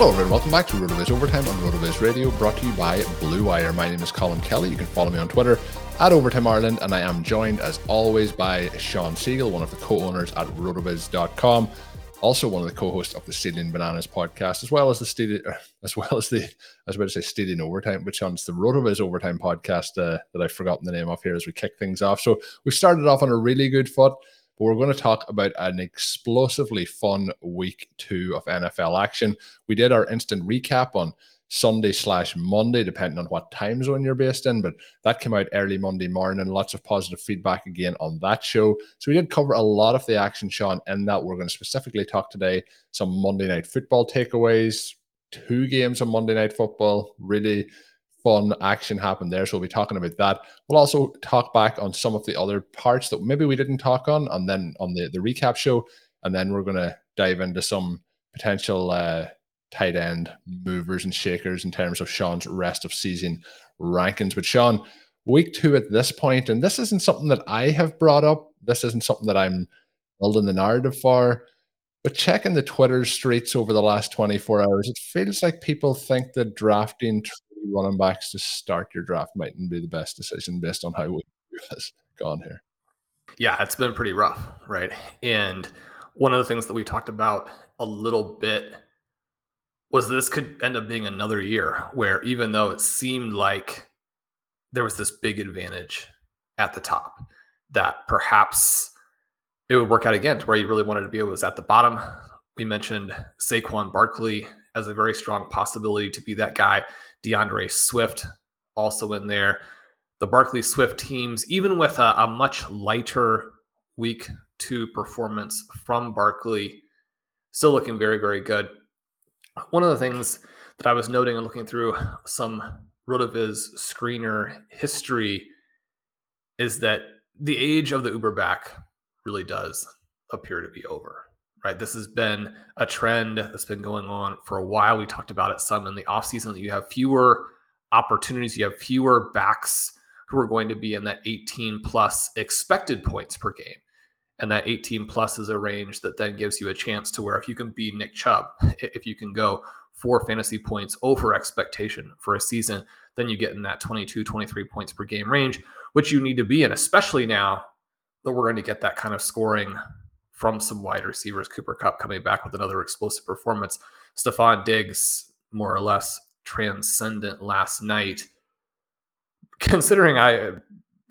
Hello, everyone. Welcome back to RotoViz Overtime on RotoViz Radio, brought to you by Blue Wire. My name is Colm Kelly. You can follow me on Twitter at Overtime Ireland, and I am joined, as always, by Shawn Siegele, one of the co-owners at RotoViz.com, also one of the co-hosts of the Stealing Bananas podcast, as well as the Stealing, as well as the, I was about to say Stealing Overtime, Shawn, it's the RotoViz Overtime podcast uh, that I've forgotten the name of here as we kick things off. So we started off on a really good foot. But we're going to talk about an explosively fun week two of NFL action. We did our instant recap on Sunday slash Monday, depending on what time zone you're based in. But that came out early Monday morning. Lots of positive feedback again on that show. So we did cover a lot of the action, Shawn, and that we're going to specifically talk today some Monday night football takeaways, two games on Monday night football, really fun action happened there. So we'll be talking about that. We'll also talk back on some of the other parts that maybe we didn't talk on, and then on the, the recap show. And then we're going to dive into some potential uh, tight end movers and shakers in terms of Shawn's rest of season rankings. But Sean, week two at this point, and this isn't something that I have brought up. This isn't something that I'm building the narrative for. But checking the Twitter streets over the last 24 hours, it feels like people think that drafting running backs to start your draft mightn't be the best decision based on how we has gone here. Yeah, it's been pretty rough, right? And one of the things that we talked about a little bit was this could end up being another year where even though it seemed like there was this big advantage at the top, that perhaps it would work out again to where you really wanted to be was at the bottom. We mentioned Saquon Barkley as a very strong possibility to be that guy. D'Andre Swift also in there. The Barkley Swift teams, even with a, a much lighter week two performance from Barkley, still looking very, very good. One of the things that I was noting and looking through some RotoViz screener history is that the age of the Uber back really does appear to be over, right? This has been a trend that's been going on for a while. We talked about it some in the offseason that you have fewer opportunities, you have fewer backs who are going to be in that 18 plus expected points per game. And that 18 plus is a range that then gives you a chance to where if you can be Nick Chubb, if you can go four fantasy points over expectation for a season, then you get in that 22, 23 points per game range, which you need to be in, especially now that we're going to get that kind of scoring from some wide receivers. Cooper Kupp coming back with another explosive performance. Stefon Diggs, more or less transcendent last night. Considering I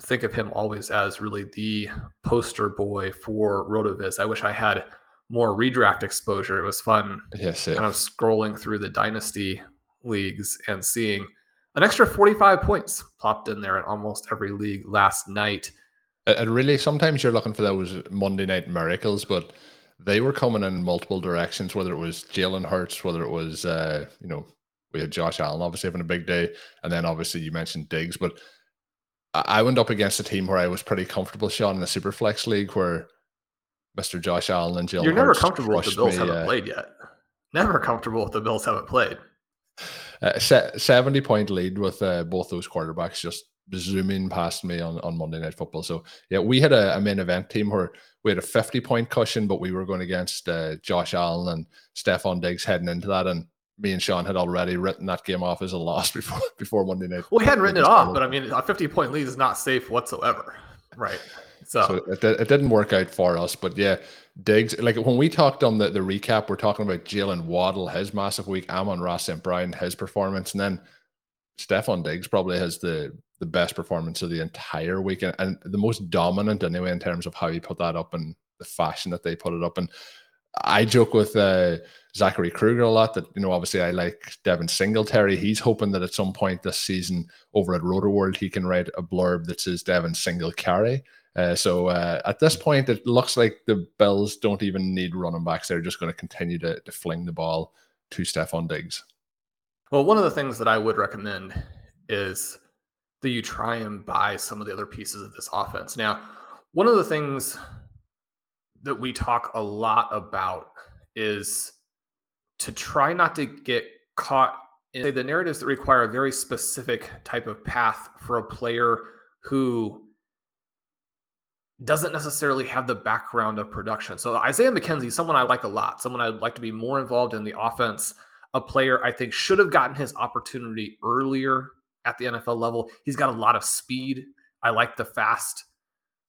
think of him always as really the poster boy for Rotoviz, I wish I had more redraft exposure. It was fun Yes, kind of scrolling through the dynasty leagues and seeing an extra 45 points plopped in there in almost every league last night. And really, sometimes you're looking for those Monday night miracles, but they were coming in multiple directions. Whether it was Jalen Hurts, whether it was uh, you know we had Josh Allen obviously having a big day, and then obviously you mentioned Diggs. But I went up against a team where I was pretty comfortable, Shawn, in the Superflex league, where Mr. Josh Allen and Jalen. You're never Hurts comfortable if the Bills me, haven't uh, played yet. Never comfortable if the Bills haven't played. Uh, 70 point lead with uh, both those quarterbacks just zooming past me on, on Monday Night Football. So, yeah, we had a, a main event team where we had a 50 point cushion, but we were going against uh, Josh Allen and Stefon Diggs heading into that. And me and Shawn had already written that game off as a loss before before Monday night. Well, we hadn't written it off, but I mean, a 50 point lead is not safe whatsoever. Right. So, so it, it, didn't work out for us. But yeah, Diggs, like when we talked on the, the recap, we're talking about Jaylen Waddle, his massive week, Amon-Ra St. Brown, his performance, and then Stefon Diggs probably has the the best performance of the entire weekend and the most dominant anyway in terms of how he put that up and the fashion that they put it up. And I joke with uh, Zachary Kruger a lot that, you know, obviously I like Devin Singletary. He's hoping that at some point this season over at Rotoworld, he can write a blurb that says Devin Singletary. Uh, so uh, at this point, it looks like the Bills don't even need running backs. They're just going to continue to, fling the ball to Stefon Diggs. Well, one of the things that I would recommend is that you try and buy some of the other pieces of this offense. Now, one of the things that we talk a lot about is to try not to get caught in the narratives that require a very specific type of path for a player who doesn't necessarily have the background of production. So Isaiah McKenzie, someone I like a lot, someone I'd like to be more involved in the offense, a player I think should have gotten his opportunity earlier at the NFL level. He's got a lot of speed. I like the fast,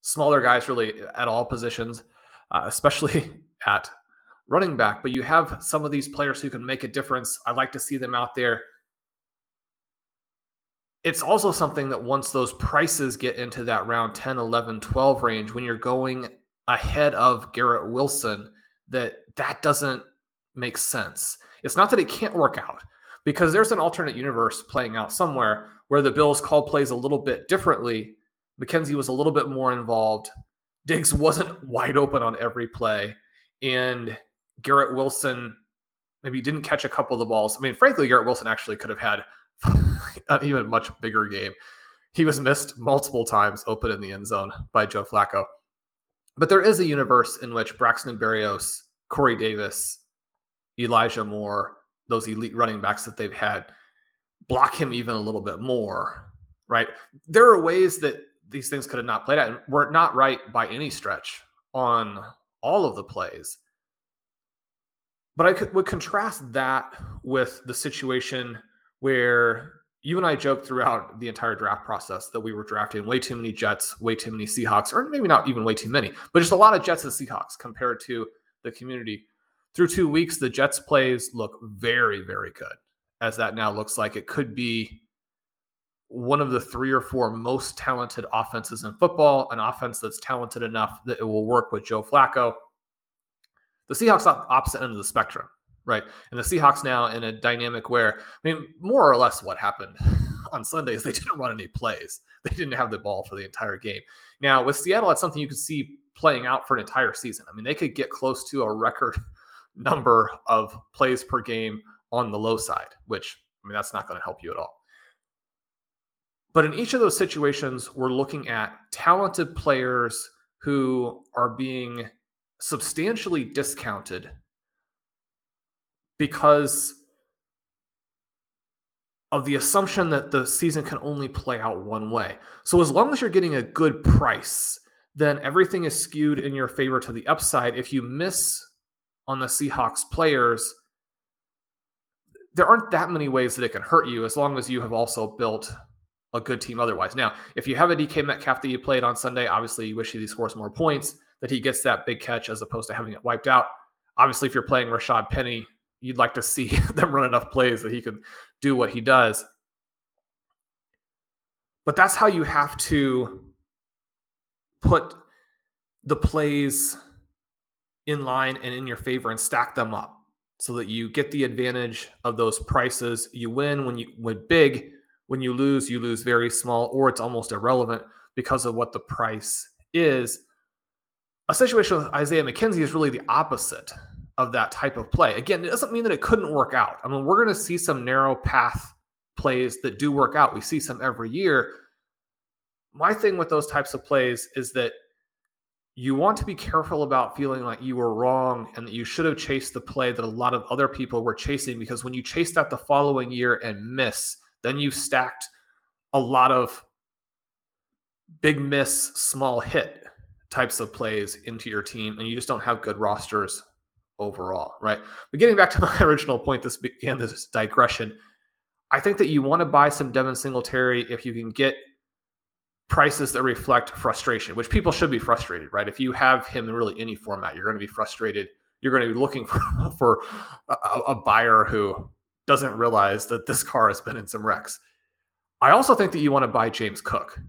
smaller guys really at all positions, uh, especially at running back. But you have some of these players who can make a difference. I like to see them out there. It's also something that once those prices get into that round 10, 11, 12 range, when you're going ahead of Garrett Wilson, that that doesn't make sense. It's not that it can't work out because there's an alternate universe playing out somewhere where the Bills call plays a little bit differently. McKenzie was a little bit more involved. Diggs wasn't wide open on every play. And Garrett Wilson maybe didn't catch a couple of the balls. I mean, frankly, Garrett Wilson actually could have had an even much bigger game. He was missed multiple times open in the end zone by Joe Flacco. But there is a universe in which Braxton Berrios, Corey Davis, Elijah Moore, those elite running backs that they've had block him even a little bit more, right? There are ways that these things could have not played out. And we're not right by any stretch on all of the plays. But I could, would contrast that with the situation where you and I joked throughout the entire draft process that we were drafting way too many Jets, way too many Seahawks, or maybe not even way too many, but just a lot of Jets and Seahawks compared to the community through two weeks, the Jets plays look very, very good, as that now looks like it could be one of the three or four most talented offenses in football, an offense that's talented enough that it will work with Joe Flacco. The Seahawks opposite end of the spectrum, right? And the Seahawks now in a dynamic where, I mean, more or less what happened on Sundays, they didn't run any plays. They didn't have the ball for the entire game. Now, with Seattle, that's something you could see playing out for an entire season. I mean, they could get close to a record number of plays per game on the low side, which I mean, that's not going to help you at all. But in each of those situations, we're looking at talented players who are being substantially discounted because of the assumption that the season can only play out one way. So as long as you're getting a good price, then everything is skewed in your favor to the upside. If you miss on the Seahawks players, there aren't that many ways that it can hurt you as long as you have also built a good team otherwise. Now, if you have a DK Metcalf that you played on Sunday, obviously you wish he scores more points, that he gets that big catch as opposed to having it wiped out. Obviously, if you're playing Rashad Penny, you'd like to see them run enough plays that he can do what he does. But that's how you have to put the plays in line and in your favor and stack them up so that you get the advantage of those prices. You win when you win big. When you lose, you lose very small or it's almost irrelevant because of what the price is. A situation with Isaiah McKenzie is really the opposite of that type of play. Again, it doesn't mean that it couldn't work out. I mean, we're going to see some narrow path plays that do work out. We see some every year. My thing with those types of plays is that you want to be careful about feeling like you were wrong and that you should have chased the play that a lot of other people were chasing because when you chase that the following year and miss, then you've stacked a lot of big miss, small hit types of plays into your team, and you just don't have good rosters overall, right? But getting back to my original point, this began this digression. I think that you want to buy some Devin Singletary if you can get prices that reflect frustration, which people should be frustrated, right? If you have him in really any format, you're going to be frustrated. You're going to be looking for, for a, a buyer who doesn't realize that this car has been in some wrecks. I also think that you want to buy James Cook.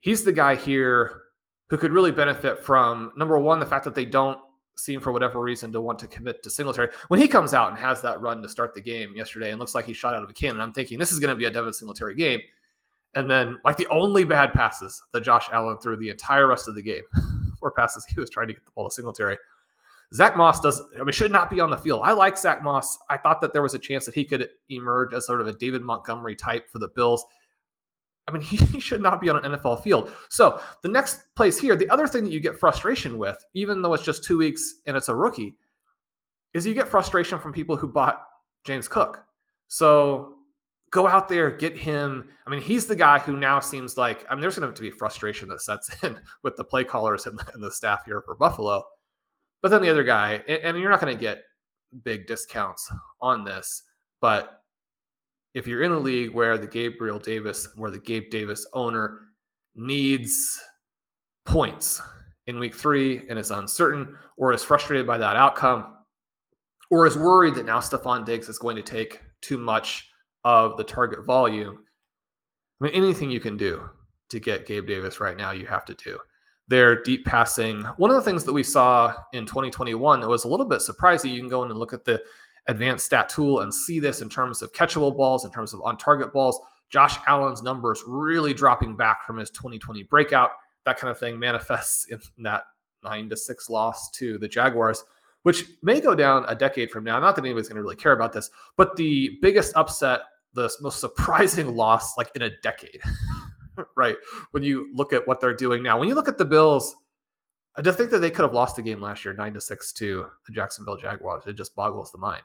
He's the guy here who could really benefit from number one, the fact that they don't seem for whatever reason to want to commit to Singletary. When he comes out and has that run to start the game yesterday and looks like he shot out of a cannon, I'm thinking this is going to be a Devin Singletary game. And then, like the only bad passes that Josh Allen threw the entire rest of the game were passes he was trying to get the ball to Singletary. Zack Moss does, I mean, should not be on the field. I like Zack Moss. I thought that there was a chance that he could emerge as sort of a David Montgomery type for the Bills. I mean, he should not be on an NFL field. So the next place here, the other thing that you get frustration with, even though it's just two weeks and it's a rookie, is you get frustration from people who bought James Cook. So go out there, get him. I mean, he's the guy who now seems like, I mean, there's going to be frustration that sets in with the play callers and, and the staff here for Buffalo. But then the other guy, and, and you're not going to get big discounts on this, but if you're in a league where the Gabriel Davis, where the Gabe Davis owner needs points in week three and is uncertain or is frustrated by that outcome or is worried that now Stefon Diggs is going to take too much of the target volume. I mean, anything you can do to get Gabe Davis right now, you have to do. Their deep passing. One of the things that we saw in 2021 that was a little bit surprising, you can go in and look at the advanced stat tool and see this in terms of catchable balls, in terms of on target balls. Josh Allen's numbers really dropping back from his 2020 breakout. That kind of thing manifests in that nine to six loss to the Jaguars, which may go down a decade from now. Not that anybody's going to really care about this, but the biggest upset the most surprising loss like in a decade, right? When you look at what they're doing now, when you look at the Bills, I just think that they could have lost the game last year, nine to six to the Jacksonville Jaguars. It just boggles the mind.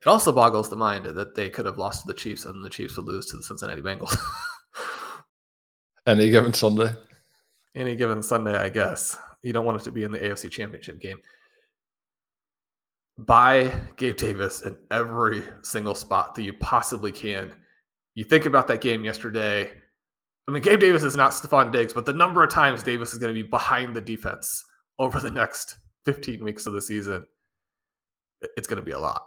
It also boggles the mind that they could have lost to the Chiefs and the Chiefs would lose to the Cincinnati Bengals. Any given Sunday. Any given Sunday, I guess. You don't want it to be in the AFC Championship game buy Gabe Davis in every single spot that you possibly can. You think about that game yesterday. I mean, Gabe Davis is not Stefon Diggs, but the number of times Davis is going to be behind the defense over the next 15 weeks of the season, it's going to be a lot.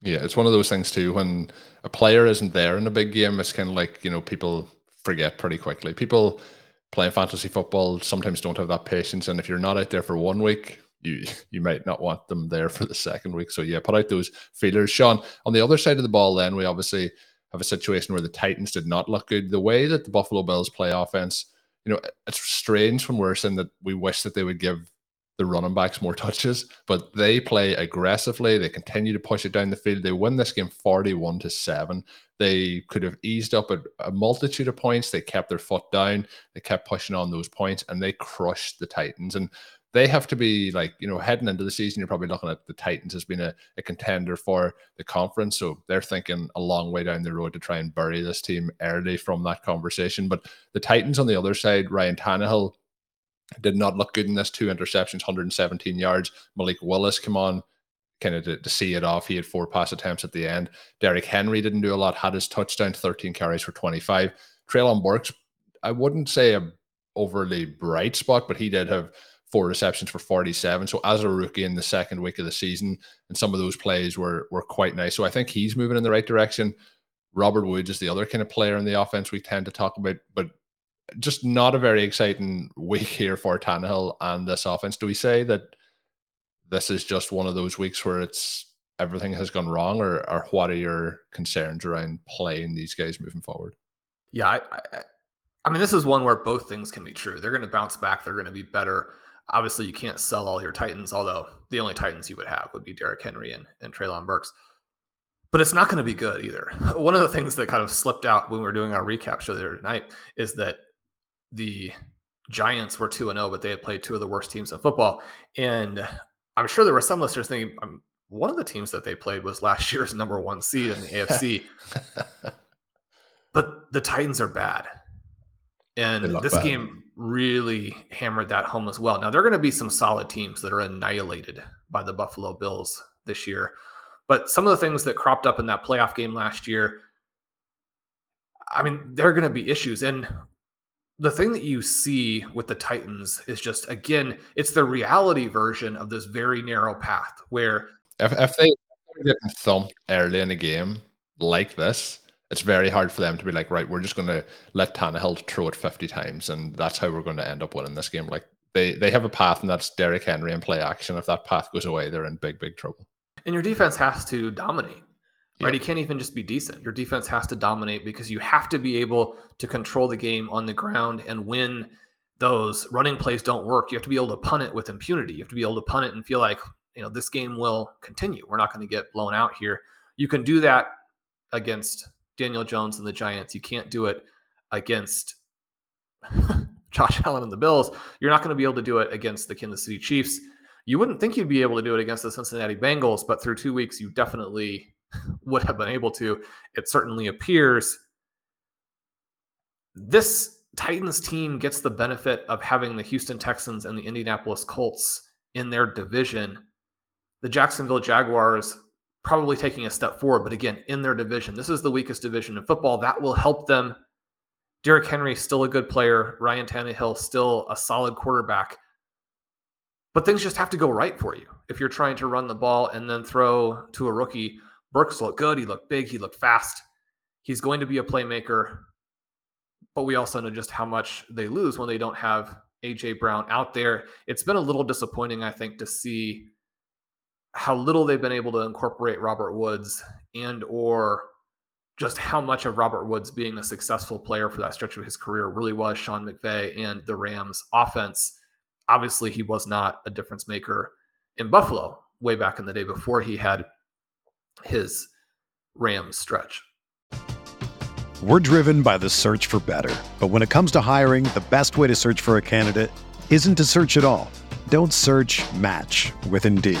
Yeah, it's one of those things too. When a player isn't there in a big game, it's kind of like, you know, people forget pretty quickly. People playing fantasy football sometimes don't have that patience. And if you're not out there for one week, you you might not want them there for the second week. So yeah, put out those feelers. Shawn, on the other side of the ball, then we obviously have a situation where the Titans did not look good. The way that the Buffalo Bills play offense, you know, it's strange when we're saying that we wish that they would give the running backs more touches, but they play aggressively. They continue to push it down the field. They win this game 41 to 7. They could have eased up a, a multitude of points. They kept their foot down. They kept pushing on those points and they crushed the Titans. And they have to be like, you know, heading into the season, you're probably looking at the Titans as being a, a, contender for the conference. So they're thinking a long way down the road to try and bury this team early from that conversation. But the Titans on the other side, Ryan Tannehill did not look good in this two interceptions, 117 yards. Malik Willis come on kind of to, to, see it off. He had four pass attempts at the end. Derrick Henry didn't do a lot, had his touchdown, 13 carries for 25. Treylon Burks, I wouldn't say a overly bright spot, but he did have four receptions for 47. So as a rookie in the second week of the season, and some of those plays were were quite nice. So I think he's moving in the right direction. Robert Woods is the other kind of player in the offense we tend to talk about, but just not a very exciting week here for Tannehill and this offense. Do we say that this is just one of those weeks where it's everything has gone wrong, or, or what are your concerns around playing these guys moving forward? Yeah, I, I, I mean, this is one where both things can be true. They're going to bounce back. They're going to be better. Obviously, you can't sell all your Titans, although the only Titans you would have would be Derrick Henry and, and Treylon Burks. But it's not going to be good either. One of the things that kind of slipped out when we were doing our recap show the other night is that the Giants were 2 0, but they had played two of the worst teams in football. And I'm sure there were some listeners thinking, um, one of the teams that they played was last year's number one seed in the AFC. but the Titans are bad. And this bad. game really hammered that home as well. Now, there are going to be some solid teams that are annihilated by the Buffalo Bills this year. But some of the things that cropped up in that playoff game last year, I mean, there are going to be issues. And the thing that you see with the Titans is just, again, it's the reality version of this very narrow path where. If, if they get thumped early in a game like this, it's very hard for them to be like, right, we're just going to let Tannehill throw it 50 times, and that's how we're going to end up winning this game. Like they they have a path, and that's Derrick Henry and play action. If that path goes away, they're in big, big trouble. And your defense has to dominate, right? You can't even just be decent. Your defense has to dominate because you have to be able to control the game on the ground and when those running plays don't work, you have to be able to punt it with impunity. You have to be able to punt it and feel like, you know, this game will continue. We're not going to get blown out here. You can do that against Daniel Jones and the Giants. You can't do it against Josh Allen and the Bills. You're not going to be able to do it against the Kansas City Chiefs. You wouldn't think you'd be able to do it against the Cincinnati Bengals, but through two weeks, you definitely would have been able to. It certainly appears. This Titans team gets the benefit of having the Houston Texans and the Indianapolis Colts in their division. The Jacksonville Jaguars probably taking a step forward. But again, in their division, this is the weakest division in football. That will help them. Derrick Henry still a good player. Ryan Tannehill still a solid quarterback. But things just have to go right for you if you're trying to run the ball and then throw to a rookie. Burks looked good. He looked big. He looked fast. He's going to be a playmaker. But we also know just how much they lose when they don't have AJ Brown out there. It's been a little disappointing, I think, to see how little they've been able to incorporate Robert Woods and or just how much of Robert Woods being a successful player for that stretch of his career really was Sean McVay and the Rams offense. Obviously, he was not a difference maker in Buffalo way back in the day before he had his Rams stretch. We're driven by the search for better. But when it comes to hiring, the best way to search for a candidate isn't to search at all. Don't search match with Indeed.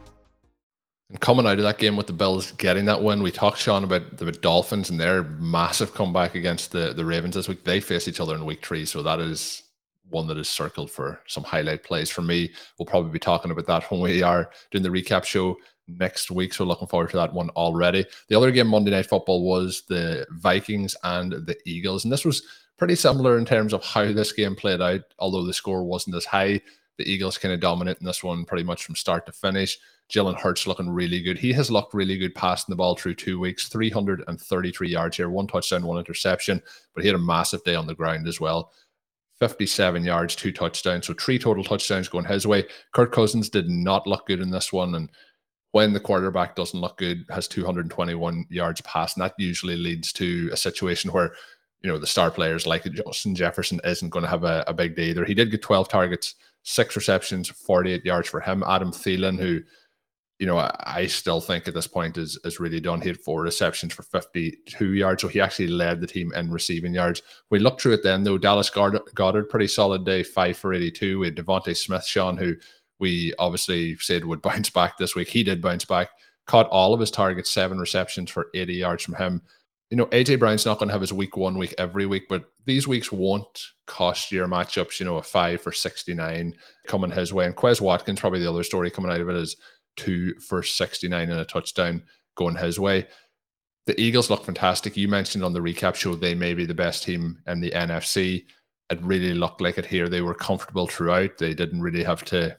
And coming out of that game with the Bills getting that win, we talked, Shawn, about the Dolphins and their massive comeback against the, the Ravens this week. They face each other in week three. So that is one that is circled for some highlight plays for me. We'll probably be talking about that when we are doing the recap show next week. So looking forward to that one already. The other game Monday Night Football was the Vikings and the Eagles. And this was pretty similar in terms of how this game played out, although the score wasn't as high. The Eagles kind of dominant in this one pretty much from start to finish. Jalen Hurts looking really good. He has looked really good passing the ball through two weeks, 333 yards here, one touchdown, one interception, but he had a massive day on the ground as well. 57 yards, two touchdowns. So three total touchdowns going his way. Kirk Cousins did not look good in this one. And when the quarterback doesn't look good, has 221 yards passing, that usually leads to a situation where, you know, the star players like Justin Jefferson isn't going to have a, a big day either. He did get 12 targets, six receptions, 48 yards for him. Adam Thielen, who you know, I, still think at this point is is really done. He had four receptions for 52 yards, so he actually led the team in receiving yards. We looked through it then, though. Dallas Goedert pretty solid day, five for 82. We had DeVonta Smith, Shawn, who we obviously said would bounce back this week. He did bounce back, caught all of his targets, seven receptions for 80 yards from him. You know, AJ Brown's not going to have his week one week every week, but these weeks won't cost your matchups. You know, a five for 69 coming his way. And Quez Watkins, probably the other story coming out of it is two for 69 and a touchdown going his way. The Eagles look fantastic. You mentioned on the recap show they may be the best team in the NFC. It really looked like it here. They were comfortable throughout. They didn't really have to,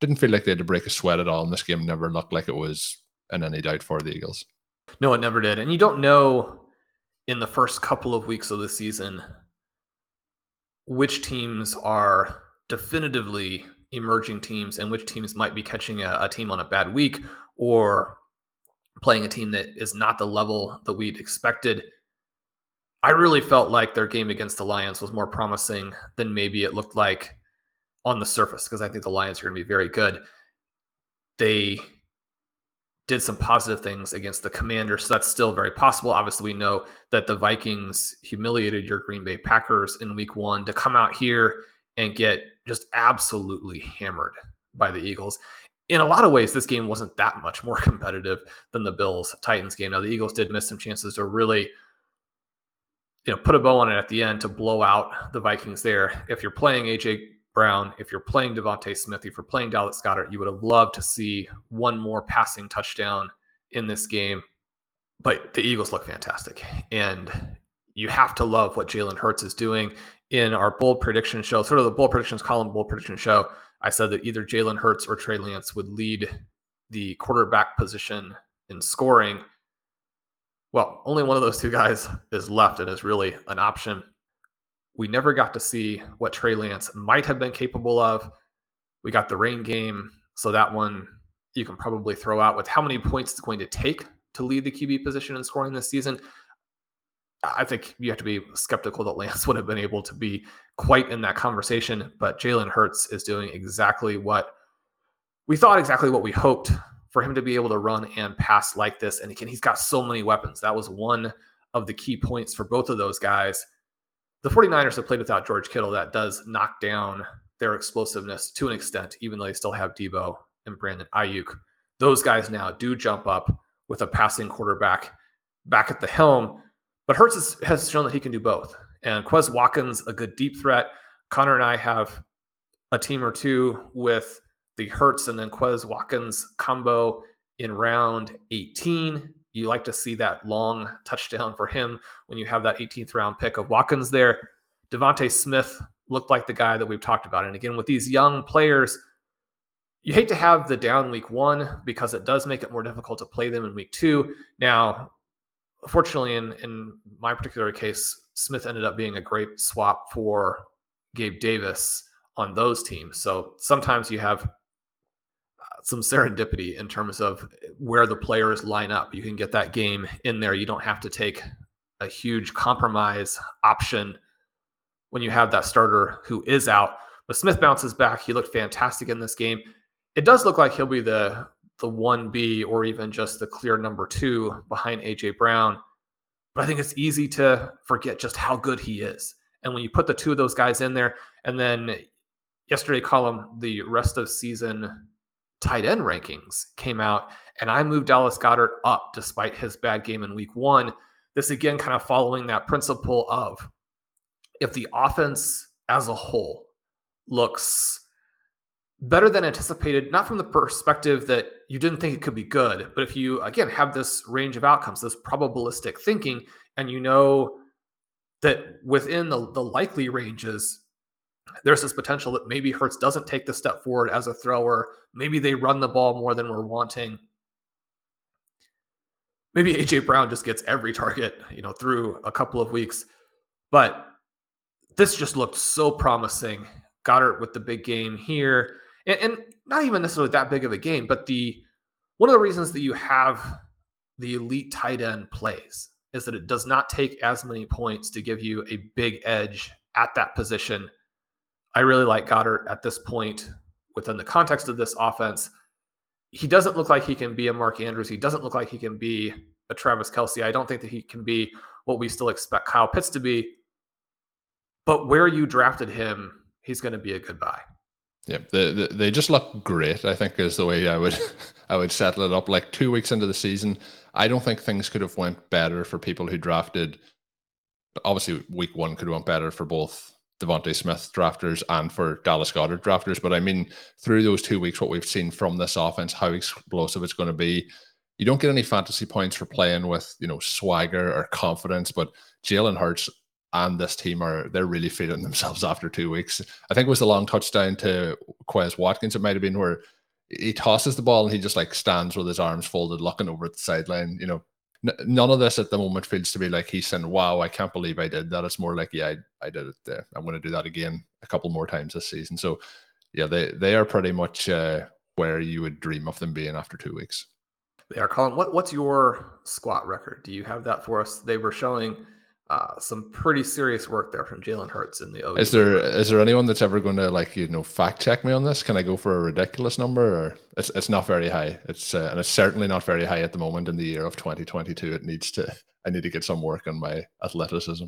didn't feel like they had to break a sweat at all. And this game never looked like it was in any doubt for the Eagles. No, it never did. And you don't know in the first couple of weeks of the season which teams are definitively emerging teams and which teams might be catching a, a team on a bad week or playing a team that is not the level that we'd expected. I really felt like their game against the Lions was more promising than maybe it looked like on the surface because I think the Lions are going to be very good. They did some positive things against the Commanders, so that's still very possible. Obviously, we know that the Vikings humiliated your Green Bay Packers in week one to come out here and get just absolutely hammered by the Eagles. In a lot of ways, this game wasn't that much more competitive than the Bills Titans game. Now, the Eagles did miss some chances to really, you know, put a bow on it at the end to blow out the Vikings there. If you're playing AJ Brown, if you're playing DeVonta Smith, if you're playing Dallas Goedert, you would have loved to see one more passing touchdown in this game. But the Eagles look fantastic. And you have to love what Jalen Hurts is doing in our bold prediction show, sort of the bold predictions column, bold prediction show, I said that either Jalen Hurts or Trey Lance would lead the quarterback position in scoring. Well, only one of those two guys is left and is really an option. We never got to see what Trey Lance might have been capable of. We got the rain game, so that one you can probably throw out with how many points it's going to take to lead the QB position in scoring this season. I think you have to be skeptical that Lance would have been able to be quite in that conversation. But Jalen Hurts is doing exactly what we thought, exactly what we hoped for him to be able to run and pass like this. And again, he's got so many weapons. That was one of the key points for both of those guys. The 49ers have played without George Kittle. That does knock down their explosiveness to an extent, even though they still have Deebo and Brandon Aiyuk. Those guys now do jump up with a passing quarterback back at the helm but Hurts has, has shown that he can do both. And Quez Watkins, a good deep threat. Connor and I have a team or two with the Hurts and then Quez Watkins combo in round 18. You like to see that long touchdown for him when you have that 18th round pick of Watkins there. DeVonta Smith looked like the guy that we've talked about. And again, with these young players, you hate to have the down week one because it does make it more difficult to play them in week two. Now, fortunately, in in my particular case, Smith ended up being a great swap for Gabe Davis on those teams. So sometimes you have some serendipity in terms of eh, where the players line up. You can get that game in there. You don't have to take a huge compromise option when you have that starter who is out. But Smith bounces back. He looked fantastic in this game. It does look like he'll be the the 1B or even just the clear number two behind AJ Brown. But I think it's easy to forget just how good he is. And when you put the two of those guys in there, and then yesterday column, the rest of season tight end rankings came out, and I moved Dallas Goedert up despite his bad game in week one. This again kind of following that principle of if the offense as a whole looks better than anticipated, not from the perspective that you didn't think it could be good, but if you, again, have this range of outcomes, this probabilistic thinking, and you know that within the, the likely ranges, there's this potential that maybe Hurts doesn't take the step forward as a thrower. Maybe they run the ball more than we're wanting. Maybe AJ Brown just gets every target, you know, through a couple of weeks. But this just looked so promising. Goedert with the big game here and, and not even necessarily that big of a game, but the one of the reasons that you have the elite tight end plays is that it does not take as many points to give you a big edge at that position. I really like Goedert at this point within the context of this offense. He doesn't look like he can be a Mark Andrews. He doesn't look like he can be a Travis Kelce. I don't think that he can be what we still expect Kyle Pitts to be. But where you drafted him, he's going to be a good buy. Yeah, they, they, they just look great. I think is the way I would I would settle it up. Like two weeks into the season, I don't think things could have went better for people who drafted. Obviously, week one could have went better for both DeVonta Smith drafters and for Dallas Goedert drafters. But I mean, through those two weeks, what we've seen from this offense, how explosive it's going to be. You don't get any fantasy points for playing with you know swagger or confidence, but Jalen Hurts and this team are they're really feeling themselves after two weeks. I think it was the long touchdown to Quez Watkins. It might have been where he tosses the ball and he just like stands with his arms folded, looking over at the sideline. You know, none of this at the moment feels to be like he's saying, "Wow, I can't believe I did that." It's more like, "Yeah, I, I did it. I'm going to do that again a couple more times this season." So, yeah, they they are pretty much uh, where you would dream of them being after two weeks. They are, Colm. What what's your squat record? Do you have that for us? They were showing uh, some pretty serious work there from Jalen Hurts in the O. Is there is there anyone that's ever going to like you know fact check me on this? Can I go for a ridiculous number or it's it's not very high? It's uh, and it's certainly not very high at the moment in the year of 2022. It needs to I need to get some work on my athleticism.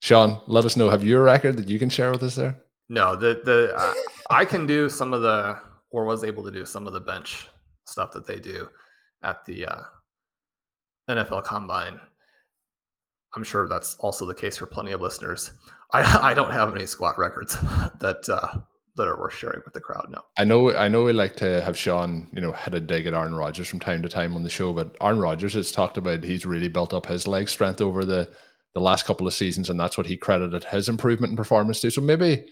Shawn, let us know. Have you a record that you can share with us there? No, the the uh, I can do some of the or was able to do some of the bench stuff that they do at the uh, NFL Combine I'm sure that's also the case for plenty of listeners. I, I don't have any squat records that uh, that are worth sharing with the crowd. No, I know I know we like to have Shawn, you know, had a dig at Aaron Rodgers from time to time on the show, but Aaron Rodgers has talked about he's really built up his leg strength over the the last couple of seasons, and that's what he credited his improvement in performance to. So maybe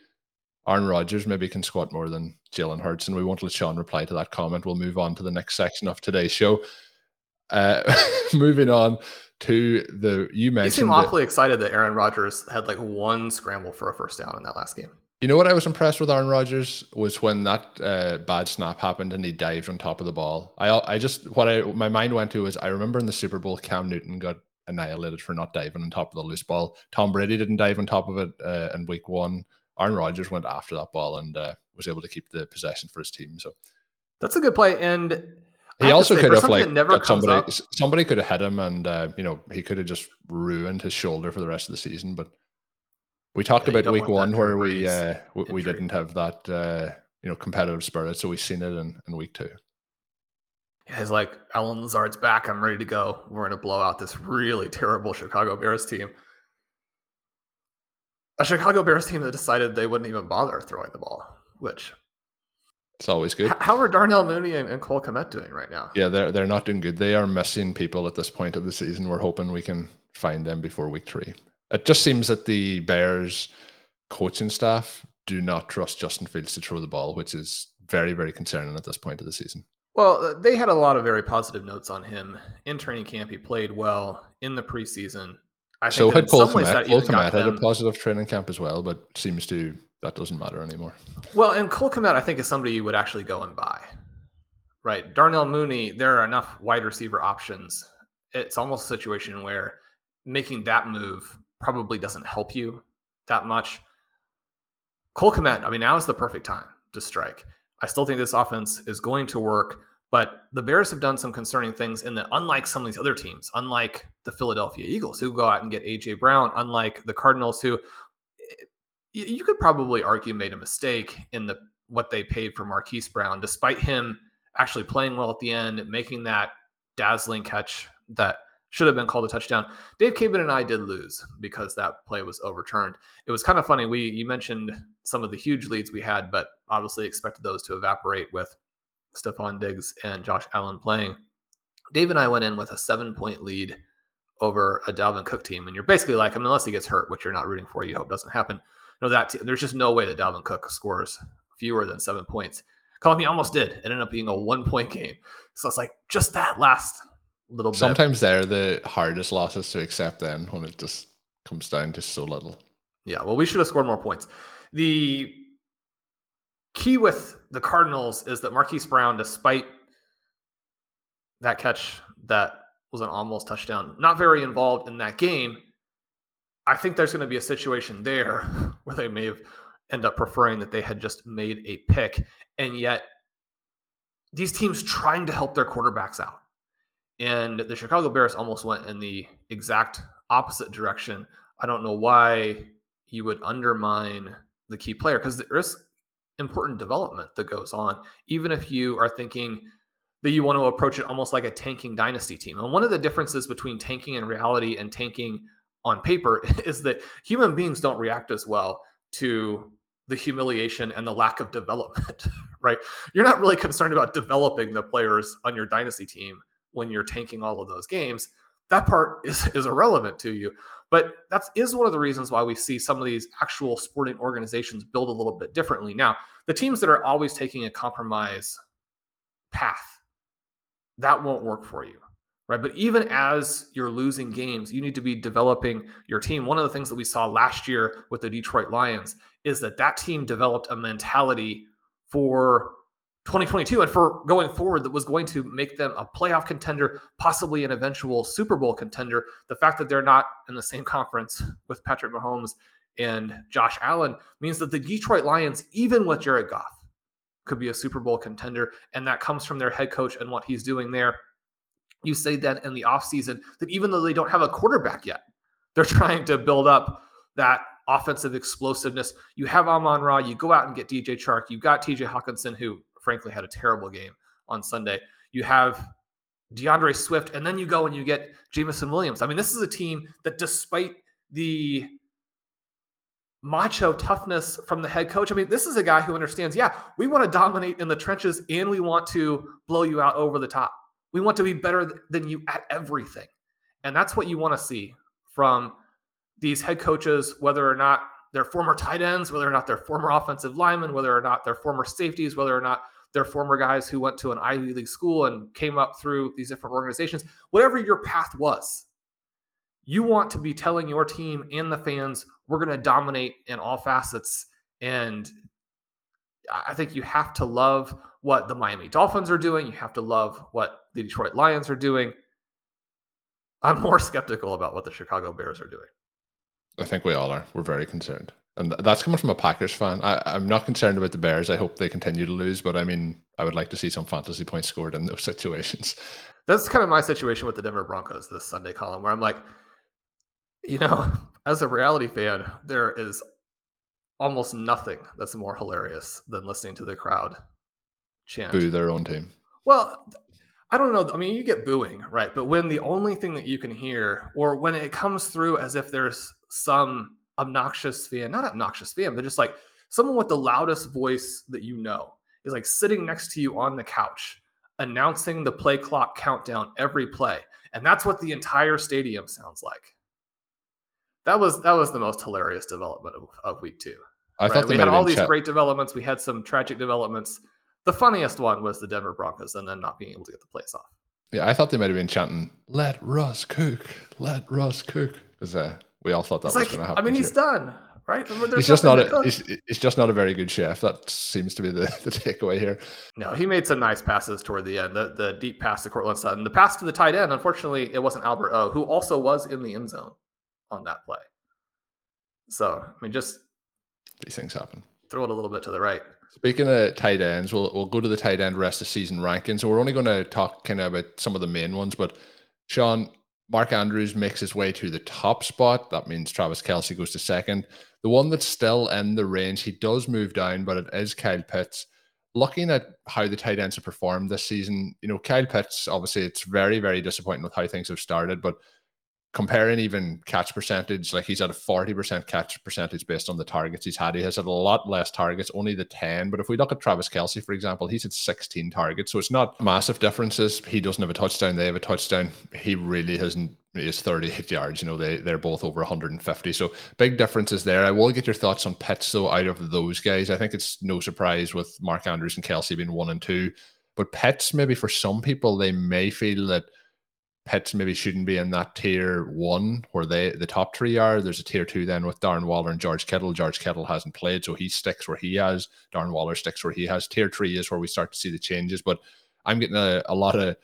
Aaron Rodgers maybe can squat more than Jalen Hurts, and we won't let Shawn reply to that comment. We'll move on to the next section of today's show. Uh, moving on to the you mentioned. You seem awfully that, excited that Aaron Rodgers had like one scramble for a first down in that last game. You know what I was impressed with Aaron Rodgers was when that uh, bad snap happened and he dived on top of the ball. I I just what I my mind went to was I remember in the Super Bowl Cam Newton got annihilated for not diving on top of the loose ball. Tom Brady didn't dive on top of it uh, in Week One. Aaron Rodgers went after that ball and uh, was able to keep the possession for his team. So that's a good play and he also say, could have like never somebody up. somebody could have hit him and uh, you know he could have just ruined his shoulder for the rest of the season. But we talked yeah, about week one where we uh, we, we, didn't have that uh, you know competitive spirit, so we've seen it in, in week two. Yeah, it's like Allen Lazard's back. I'm ready to go. We're going to blow out this really terrible Chicago Bears team. A Chicago Bears team that decided they wouldn't even bother throwing the ball, which it's always good. How are Darnell Mooney and, Cole Kmet doing right now? Yeah, they're they're not doing good. They are missing people at this point of the season. We're hoping we can find them before week three. It just seems that the Bears coaching staff do not trust Justin Fields to throw the ball, which is very, very concerning at this point of the season. Well, uh, they had a lot of very positive notes on him in training camp. He played well in the preseason. I so had Cole Kmet. Cole Kmet had a positive training camp as well, but seems to that doesn't matter anymore. Well, and Cole Kmet, I think, is somebody you would actually go and buy. Right. Darnell Mooney, there are enough wide receiver options. It's almost a situation where making that move probably doesn't help you that much. Cole Kmet, I mean, now is the perfect time to strike. I still think this offense is going to work, but the Bears have done some concerning things in that, unlike some of these other teams, unlike the Philadelphia Eagles, who go out and get AJ Brown, unlike the Cardinals, who you could probably argue made a mistake in the what they paid for Marquise Brown, despite him actually playing well at the end, making that dazzling catch that should have been called a touchdown. Dave Caban and I did lose because that play was overturned. It was kind of funny. We you mentioned some of the huge leads we had, but obviously expected those to evaporate with Stefon Diggs and Josh Allen playing. Dave and I went in with a seven point lead over a Dalvin Cook team, and you're basically like, I mean, unless he gets hurt, which you're not rooting for, you hope doesn't happen. You know that t- there's just no way that Dalvin Cook scores fewer than seven points. Colm, he almost did. It ended up being a one point game. So it's like just that last little bit. Sometimes they're the hardest losses to accept then when it just comes down to so little. Yeah, well, we should have scored more points. The key with the Cardinals is that Marquise Brown, despite that catch that was an almost touchdown, not very involved in that game. I think there's going to be a situation there where they may have end up preferring that they had just made a pick, and yet these teams trying to help their quarterbacks out. And the Chicago Bears almost went in the exact opposite direction. I don't know why you would undermine the key player because there is important development that goes on. Even if you are thinking that you want to approach it almost like a tanking dynasty team. And one of the differences between tanking in reality and tanking on paper is that human beings don't react as well to the humiliation and the lack of development, right? You're not really concerned about developing the players on your dynasty team when you're tanking all of those games. That part is, is irrelevant to you. But that is one of the reasons why we see some of these actual sporting organizations build a little bit differently. Now, the teams that are always taking a compromise path, that won't work for you right? But even as you're losing games, you need to be developing your team. One of the things that we saw last year with the Detroit Lions is that that team developed a mentality for 2022 and for going forward that was going to make them a playoff contender, possibly an eventual Super Bowl contender. The fact that they're not in the same conference with Patrick Mahomes and Josh Allen means that the Detroit Lions, even with Jared Goff, could be a Super Bowl contender. And that comes from their head coach and what he's doing there you say that in the offseason that even though they don't have a quarterback yet, they're trying to build up that offensive explosiveness. You have Amon Ra, you go out and get DJ Chark, you got TJ Hockenson, who frankly had a terrible game on Sunday. You have D'Andre Swift, and then you go and you get Jameson Williams. I mean, this is a team that despite the macho toughness from the head coach. I mean, this is a guy who understands, yeah, we want to dominate in the trenches and we want to blow you out over the top. We want to be better than you at everything. And that's what you want to see from these head coaches, whether or not they're former tight ends, whether or not they're former offensive linemen, whether or not they're former safeties, whether or not they're former guys who went to an Ivy League school and came up through these different organizations, whatever your path was, you want to be telling your team and the fans, we're going to dominate in all facets. And I think you have to love what the Miami Dolphins are doing. You have to love what the Detroit Lions are doing. I'm more skeptical about what the Chicago Bears are doing. I think we all are. We're very concerned. And that's coming from a Packers fan. I, am not concerned about the Bears. I hope they continue to lose, but I mean, I would like to see some fantasy points scored in those situations. That's kind of my situation with the Denver Broncos this Sunday, Colm, where I'm like, you know, as a reality fan, there is almost nothing that's more hilarious than listening to the crowd chant. Boo their own team. Well, I don't know. I mean, you get booing, right? But when the only thing that you can hear, or when it comes through as if there's some obnoxious fan, not obnoxious fan, but just like someone with the loudest voice that you know is like sitting next to you on the couch, announcing the play clock countdown every play. And that's what the entire stadium sounds like. That was that was the most hilarious development of, of week two. I right? thought we had all these great developments. We had some tragic developments the funniest one was the Denver Broncos and then not being able to get the place off. Yeah, I thought they might have been chanting, let Russ cook, let Russ cook. Because uh, we all thought that it's was like, going to happen. I mean, he's done, right? He's just not a, he's, he's, just not a very good chef. That seems to be the, the takeaway here. No, he made some nice passes toward the end. The, the deep pass to Courtland Sutton. The pass to the tight end, unfortunately, it wasn't Albert O, who also was in the end zone on that play. So, I mean, just these things happen. Throw it a little bit to the right. Speaking of tight ends, we'll we'll go to the tight end rest of season rankings. So we're only going to talk kind of about some of the main ones. But Shawn, Mark Andrews makes his way to the top spot. That means Travis Kelce goes to second. The one that's still in the range, he does move down, but it is Kyle Pitts. looking at how the tight ends have performed this season, you know, Kyle Pitts, obviously, it's very, very disappointing with how things have started, but comparing even catch percentage, like he's at a 40% catch percentage based on the targets he's had. He has had a lot less targets, only the 10. But if we look at Travis Kelce, for example, he's had 16 targets. So it's not massive differences. He doesn't have a touchdown. They have a touchdown. He really hasn't is 38 yards. You know, they, they're both over 150. So big differences there. I will get your thoughts on Pitts, though, out of those guys. I think it's no surprise with Mark Andrews and Kelce being one and two. But Pitts, maybe for some people, they may feel that – Pitts maybe shouldn't be in that tier one where they the top three are. There's a tier two then with Darren Waller and George Kittle. George Kittle hasn't played, so he sticks where he has. Darren Waller sticks where he has. Tier three is where we start to see the changes. But I'm getting a, a lot of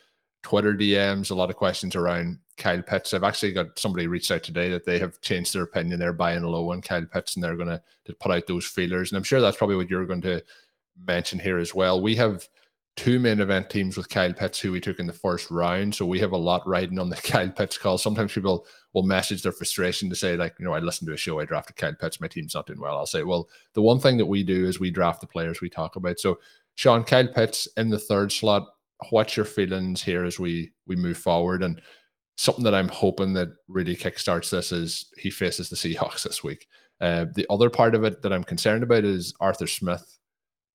Twitter DMs, a lot of questions around Kyle Pitts. I've actually got somebody reached out today that they have changed their opinion. They're buying low on Kyle Pitts and they're going to put out those feelers. And I'm sure that's probably what you're going to mention here as well. We have two main event teams with Kyle Pitts, who we took in the first round. So we have a lot riding on the Kyle Pitts call. Sometimes people will message their frustration to say, like, you know, I listened to a show, I drafted Kyle Pitts, my team's not doing well. I'll say, well, the one thing that we do is we draft the players we talk about. So Shawn, Kyle Pitts in the third slot. What's your feelings here as we we move forward? And something that I'm hoping that really kickstarts this is he faces the Seahawks this week. Uh, the other part of it that I'm concerned about is Arthur Smith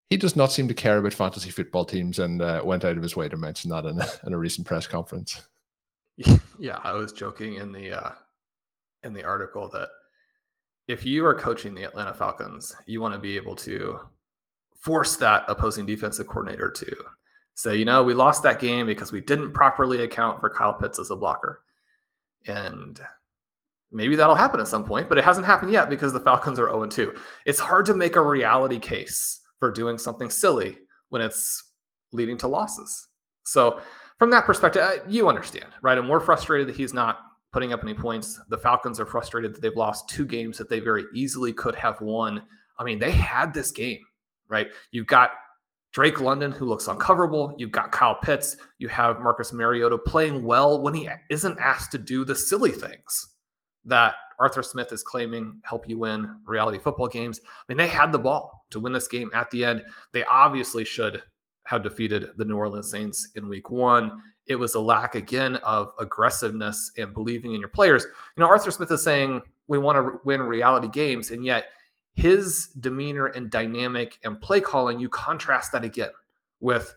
he does not seem to care about fantasy football teams and uh, went out of his way to mention that in a, in a recent press conference. Yeah, I was joking in the uh, in the article that if you are coaching the Atlanta Falcons, you want to be able to force that opposing defensive coordinator to say, you know, we lost that game because we didn't properly account for Kyle Pitts as a blocker. And maybe that'll happen at some point, but it hasn't happened yet because the Falcons are 0 2. It's hard to make a reality case for doing something silly when it's leading to losses. So, from that perspective, you understand, right? And we're frustrated that he's not putting up any points. The Falcons are frustrated that they've lost two games that they very easily could have won. I mean, they had this game, right? You've got Drake London, who looks uncoverable. You've got Kyle Pitts. You have Marcus Mariota playing well when he isn't asked to do the silly things that Arthur Smith is claiming help you win reality football games. I mean, they had the ball to win this game at the end. They obviously should have defeated the New Orleans Saints in week one. It was a lack again of aggressiveness and believing in your players. You know, Arthur Smith is saying we want to win reality games, and yet his demeanor and dynamic and play calling, you contrast that again with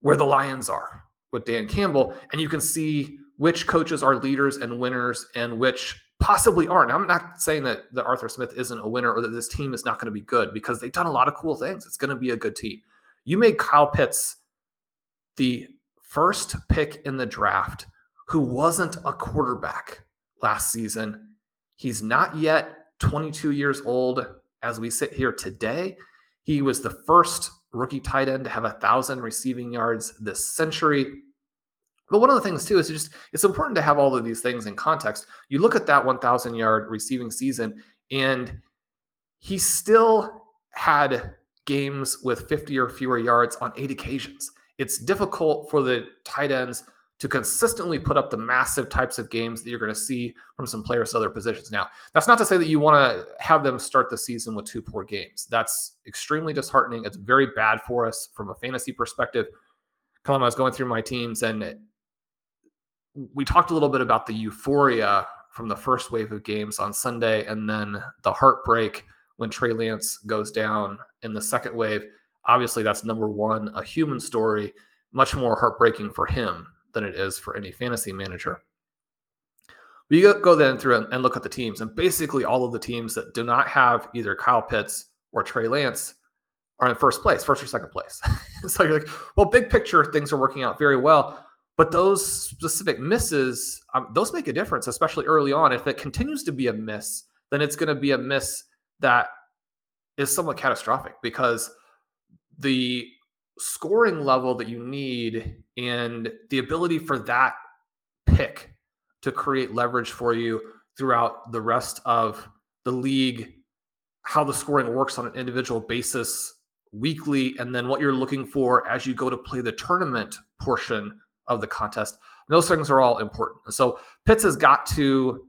where the Lions are with Dan Campbell, and you can see which coaches are leaders and winners and which possibly aren't. I'm not saying that, the Arthur Smith isn't a winner or that this team is not going to be good because they've done a lot of cool things. It's going to be a good team. You made Kyle Pitts the first pick in the draft who wasn't a quarterback last season. He's not yet 22 years old as we sit here today. He was the first rookie tight end to have a thousand receiving yards this century. But one of the things too is just it's important to have all of these things in context. You look at that 1,000 yard receiving season, and he still had games with 50 or fewer yards on eight occasions. It's difficult for the tight ends to consistently put up the massive types of games that you're going to see from some players at other positions. Now, that's not to say that you want to have them start the season with two poor games. That's extremely disheartening. It's very bad for us from a fantasy perspective. Colm, I was going through my teams and we talked a little bit about the euphoria from the first wave of games on Sunday and then the heartbreak when Trey Lance goes down in the second wave. Obviously, that's number one, a human story, much more heartbreaking for him than it is for any fantasy manager. We go then through and look at the teams, and basically all of the teams that do not have either Kyle Pitts or Trey Lance are in first place, first or second place. so you're like, well, big picture, things are working out very well. But those specific misses, um, those make a difference, especially early on. If it continues to be a miss, then it's going to be a miss that is somewhat catastrophic because the scoring level that you need and the ability for that pick to create leverage for you throughout the rest of the league, how the scoring works on an individual basis weekly, and then what you're looking for as you go to play the tournament portion of the contest. those things are all important. So Pitts has got to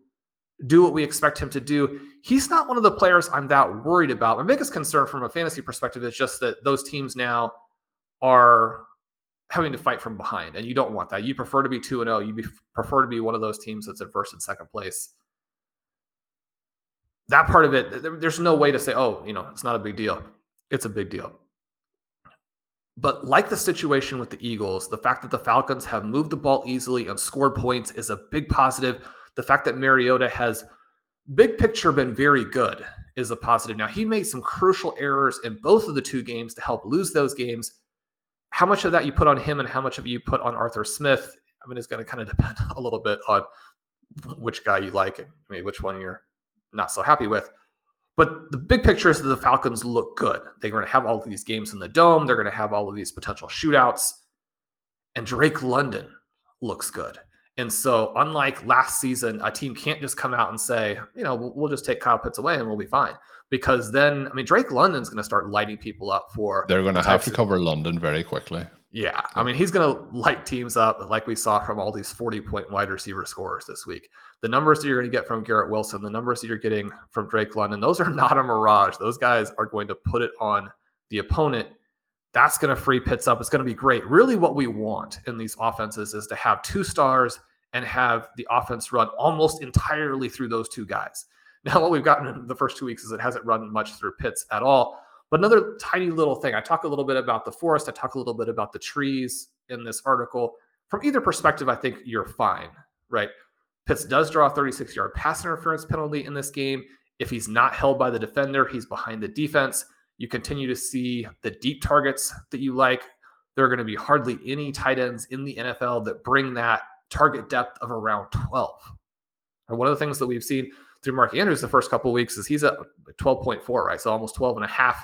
do what we expect him to do. He's not one of the players I'm that worried about. My biggest concern from a fantasy perspective is just that those teams now are having to fight from behind, and you don't want that. You prefer to be two and zero. Oh. You prefer to be one of those teams that's at first and second place. That part of it, there's no way to say, oh, you know, it's not a big deal. It's a big deal. But like the situation with the Eagles, the fact that the Falcons have moved the ball easily and scored points is a big positive. The fact that Mariota has big picture been very good is a positive. Now, he made some crucial errors in both of the two games to help lose those games. How much of that you put on him and how much of you put on Arthur Smith, I mean, it's going to kind of depend a little bit on which guy you like and mean, which one you're not so happy with. But the big picture is that the Falcons look good. They're going to have all of these games in the dome. They're going to have all of these potential shootouts. And Drake London looks good. And so, unlike last season, a team can't just come out and say, you know, we'll, just take Kyle Pitts away and we'll be fine. Because then, I mean, Drake London's going to start lighting people up for. They're going to have to cover London very quickly. Yeah. I mean, he's going to light teams up like we saw from all these 40 point wide receiver scorers this week. The numbers that you're going to get from Garrett Wilson, the numbers that you're getting from Drake London, those are not a mirage. Those guys are going to put it on the opponent that's going to free Pitts up. It's going to be great. Really, what we want in these offenses is to have two stars and have the offense run almost entirely through those two guys. Now, what we've gotten in the first two weeks is it hasn't run much through Pitts at all. But another tiny little thing, I talk a little bit about the forest, I talk a little bit about the trees in this article. From either perspective, I think you're fine, right? Pitts does draw a 36 yard pass interference penalty in this game. If he's not held by the defender, he's behind the defense. You continue to see the deep targets that you like. There are going to be hardly any tight ends in the NFL that bring that target depth of around 12. And one of the things that we've seen through Mark Andrews the first couple weeks is he's at 12.4, right? So almost 12 and a half.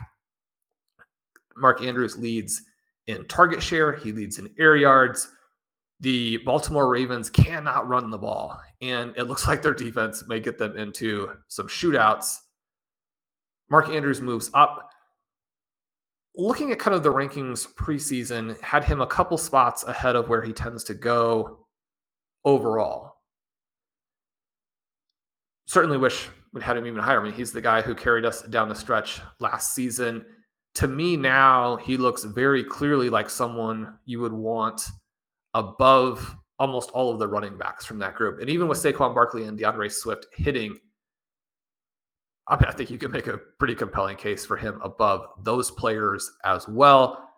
Mark Andrews leads in target share, he leads in air yards. The Baltimore Ravens cannot run the ball, and it looks like their defense may get them into some shootouts. Mark Andrews moves up. Looking at kind of the rankings preseason, had him a couple spots ahead of where he tends to go overall. Certainly wish we'd had him even higher. I mean, he's the guy who carried us down the stretch last season. To me, now he looks very clearly like someone you would want above almost all of the running backs from that group. And even with Saquon Barkley and D'Andre Swift hitting, I, mean, I think you can make a pretty compelling case for him above those players as well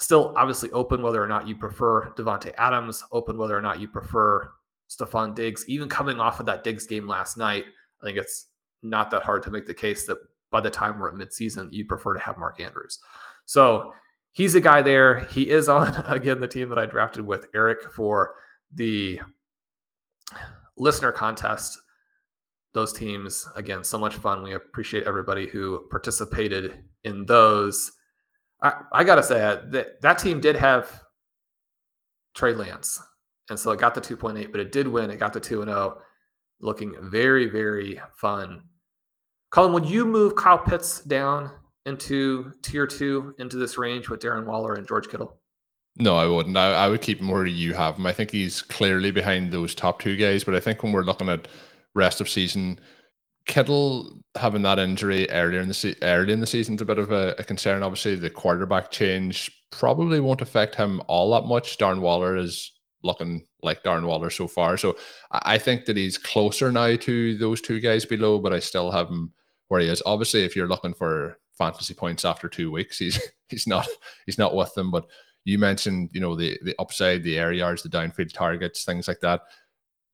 still obviously open whether or not you prefer Davante Adams, open whether or not you prefer Stefon Diggs. Even coming off of that Diggs game last night, I think it's not that hard to make the case that by the time we're at midseason, you prefer to have Mark Andrews. So he's a guy there. He is on again the team that I drafted with Eric for the listener contest. Those teams, again, so much fun. We appreciate everybody who participated in those. I, I gotta say that that team did have Trey Lance, and so it got the 2.8, but it did win. It got the 2 and 0, looking very very fun. Colm, would you move Kyle Pitts down into tier two into this range with Darren Waller and George Kittle? No, I wouldn't. I, I would keep him where you have him. I think he's clearly behind those top two guys, but I think when we're looking at rest of season Kittle having that injury earlier in the se- early in the season is a bit of a, a, concern. Obviously, the quarterback change probably won't affect him all that much. Darren Waller is looking like Darren Waller so far, so I, I think that he's closer now to those two guys below. But I still have him where he is. Obviously, if you're looking for fantasy points after two weeks, he's he's not he's not with them. But you mentioned you know the the upside, the air yards, the downfield targets, things like that.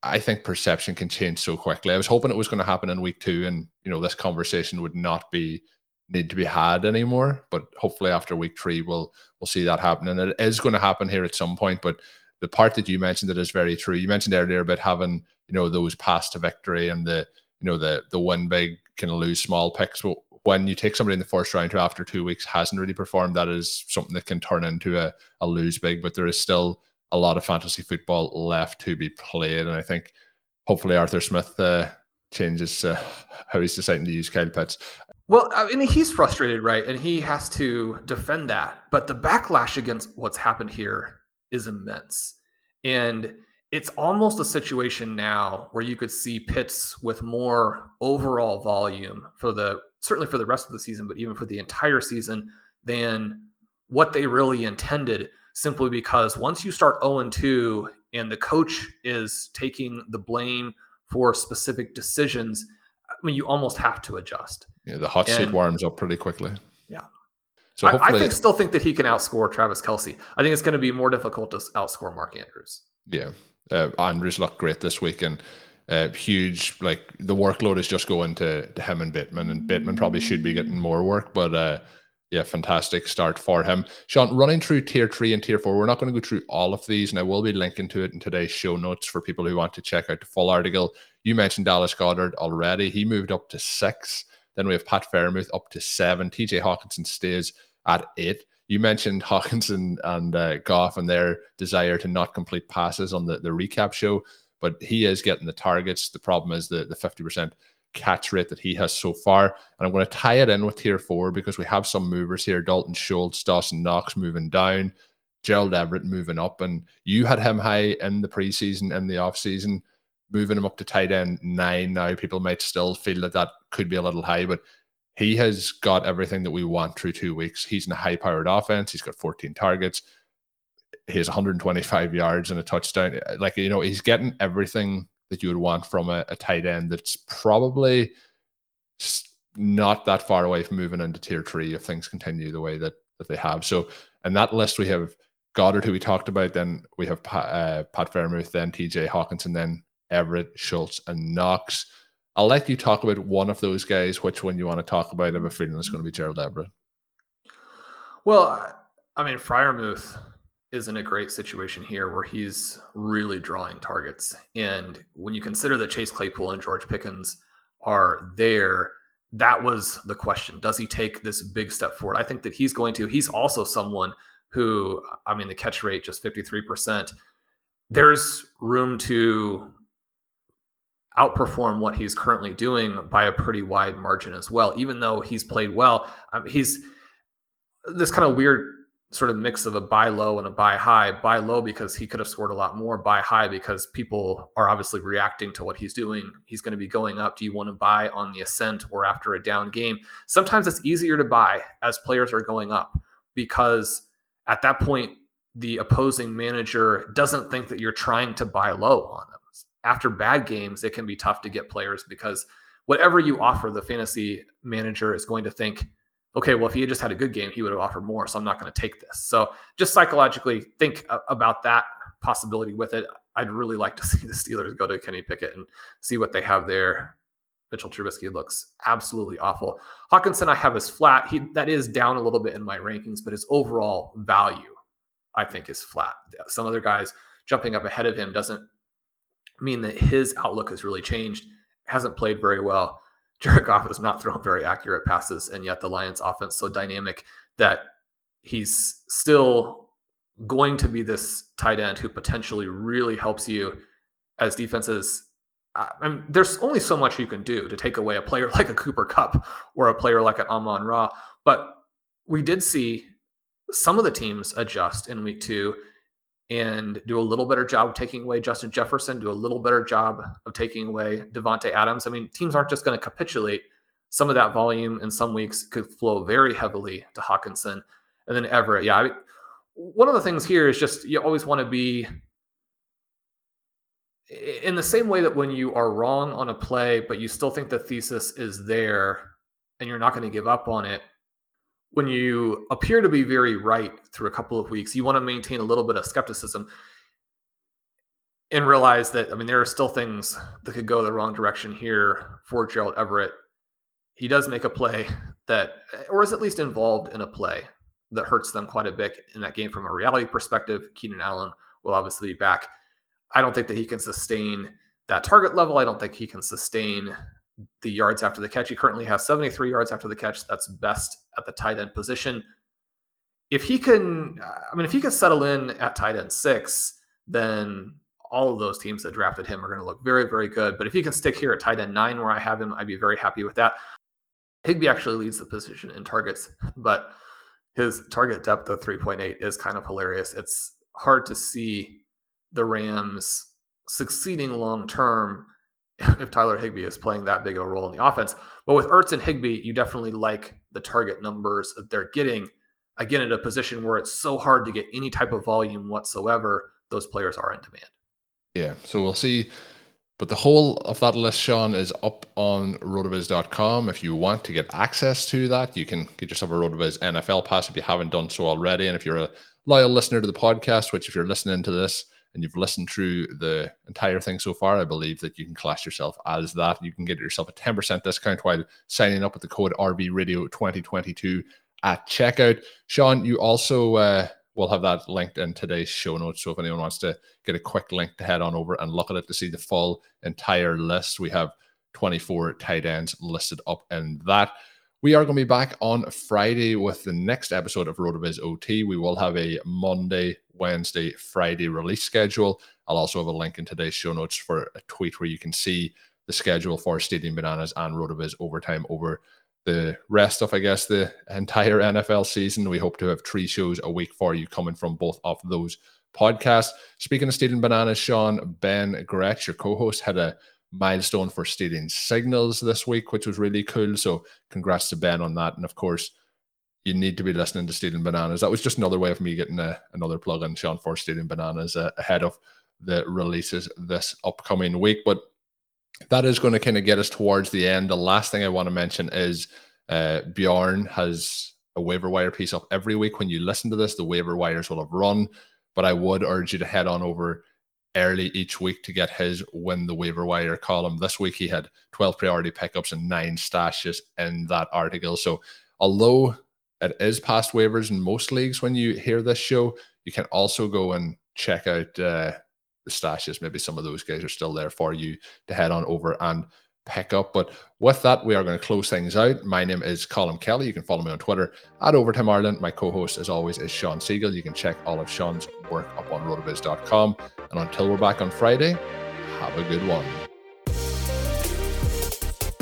I think perception can change so quickly. I was hoping it was going to happen in week two, and you know this conversation would not be need to be had anymore. But hopefully after week three, we'll we'll see that happen, and it is going to happen here at some point. But the part that you mentioned that is very true. You mentioned earlier about having you know those paths to victory and the you know the the win big can lose small picks. But when you take somebody in the first round who after two weeks hasn't really performed, that is something that can turn into a, a lose big. But there is still a lot of fantasy football left to be played. And I think hopefully Arthur Smith uh, changes uh, how he's deciding to use Kyle Pitts. Well, I mean, he's frustrated, right? And he has to defend that. But the backlash against what's happened here is immense. And it's almost a situation now where you could see Pitts with more overall volume for the certainly for the rest of the season, but even for the entire season than what they really intended simply because once you start 0 2 and the coach is taking the blame for specific decisions, I mean, you almost have to adjust. Yeah, the hot seat warms up pretty quickly. Yeah. So I, I think, still think that he can outscore Travis Kelce. I think it's going to be more difficult to outscore Mark Andrews. yeah, uh, Andrews looked great this week and uh, huge. Like the workload is just going to, to him and Bateman, and Bateman probably should be getting more work, but uh, yeah, fantastic start for him. Shawn, running through tier three and tier four, we're not going to go through all of these, and I will be linking to it in today's show notes for people who want to check out the full article. You mentioned Dallas Goedert already; he moved up to six. Then we have Pat Freiermuth up to seven. TJ Hockenson stays at eight. You mentioned Hockenson and uh, Goff and their desire to not complete passes on the, the recap show, but he is getting the targets. The problem is the, the 50% catch rate that he has so far. And I'm going to tie it in with tier four because we have some movers here Dalton Schultz, Dawson Knox moving down, Gerald Everett moving up. And you had him high in the preseason and the offseason, moving him up to tight end nine now. People might still feel that that could be a little high, but he has got everything that we want through two weeks. He's in a high powered offense. He's got 14 targets. He has 125 yards and a touchdown. Like, you know, he's getting everything that you would want from a, a tight end that's probably not that far away from moving into tier three if things continue the way that, that they have. So, in that list, we have Goedert, who we talked about. Then we have Pat, uh, Pat Freiermuth, then TJ Hockenson, then Everett, Schultz, and Knox. I'll let you talk about one of those guys. Which one you want to talk about? I have a feeling it's going to be Gerald Everett. Well, I- I mean, Freiermuth is in a great situation here where he's really drawing targets. And when you consider that Chase Claypool and George Pickens are there, that was the question. Does he take this big step forward? I think that he's going to. He's also someone who, I mean, the catch rate just 53%. There's room to outperform what he's currently doing by a pretty wide margin as well. Even though he's played well, um, he's this kind of weird sort of mix of a buy low and a buy high. Buy low because he could have scored a lot more. Buy high because people are obviously reacting to what he's doing. He's going to be going up. Do you want to buy on the ascent or after a down game? Sometimes it's easier to buy as players are going up because at that point the opposing manager doesn't think that you're trying to buy low on them. After bad games, it can be tough to get players because whatever you offer, the fantasy manager is going to think, okay, well, if he had just had a good game, he would have offered more. So I'm not going to take this. So just psychologically think about that possibility with it. I'd really like to see the Steelers go to Kenny Pickett and see what they have there. Mitchell Trubisky looks absolutely awful. Hockenson, I have as flat. He that is down a little bit in my rankings, but his overall value, I think, is flat. Some other guys jumping up ahead of him doesn't mean that his outlook has really changed. Hasn't played very well. Jared Goff has not thrown very accurate passes, and yet the Lions' offense so dynamic that he's still going to be this tight end who potentially really helps you as defenses. I mean, there's only so much you can do to take away a player like a Cooper Kupp or a player like an Amon Ra, but we did see some of the teams adjust in week two and do a little better job of taking away Justin Jefferson, do a little better job of taking away Davante Adams. I mean, teams aren't just going to capitulate. Some of that volume in some weeks could flow very heavily to Hockenson and then Everett. Yeah, I one of the things here is just you always want to be in the same way that when you are wrong on a play, but you still think the thesis is there and you're not going to give up on it, when you appear to be very right through a couple of weeks, you want to maintain a little bit of skepticism and realize that, I mean, there are still things that could go the wrong direction here for Gerald Everett. He does make a play that, or is at least involved in a play that hurts them quite a bit in that game from a reality perspective. Keenan Allen will obviously be back. I don't think that he can sustain that target level. I don't think he can sustain the yards after the catch. He currently has 73 yards after the catch. That's best at the tight end position. If he can, I mean, if he can settle in at tight end six, then all of those teams that drafted him are going to look very, very good. But if he can stick here at tight end nine, where I have him, I'd be very happy with that. Higbee actually leads the position in targets, but his target depth of 3.8 is kind of hilarious. It's hard to see the Rams succeeding long term if Tyler Higbee is playing that big of a role in the offense. But with Ertz and Higbee, you definitely like the target numbers that they're getting. again at a position where it's so hard to get any type of volume whatsoever, those players are in demand. Yeah. So we'll see. But the whole of that list, Shawn, is up on rotoviz.com. If you want to get access to that, you can get yourself a Rotoviz NFL pass if you haven't done so already. And if you're a loyal listener to the podcast, which if you're listening to this and you've listened through the entire thing so far, I believe that you can class yourself as that. You can get yourself a 10% discount while signing up with the code RV Radio 2022 at checkout. Shawn, you also uh, will have that linked in today's show notes. So if anyone wants to get a quick link to head on over and look at it to see the full entire list, we have 24 tight ends listed up in that. We are going to be back on Friday with the next episode of RotoViz OT. We will have a Monday, Wednesday, Friday release schedule. I'll also have a link in today's show notes for a tweet where you can see the schedule for Stadium Bananas and RotoViz overtime over the rest of, I guess, the entire NFL season. We hope to have three shows a week for you coming from both of those podcasts. Speaking of Stadium Bananas, Shawn, Ben Gretch, your co host, had a milestone for Stadium Signals this week, which was really cool. So, congrats to Ben on that. And of course, you need to be listening to Stadium Bananas. That was just another way of me getting a, another plug in, Shawn, for Stadium Bananas uh, ahead of the releases this upcoming week. But that is going to kind of get us towards the end. The last thing I want to mention is uh, Bjorn has a waiver wire piece up every week. When you listen to this, the waiver wires will have run, but I would urge you to head on over early each week to get his win the waiver wire column. This week he had 12 priority pickups and nine stashes in that article. So although it is past waivers in most leagues when you hear this show, you can also go and check out uh, the stashes. Maybe some of those guys are still there for you to head on over and pick up. But with that, we are going to close things out. My name is Colm Kelly. You can follow me on Twitter at Overtime Ireland. My co host, as always, is Shawn Siegele. You can check all of Shawn's work up on rotoviz.com. And until we're back on Friday, have a good one.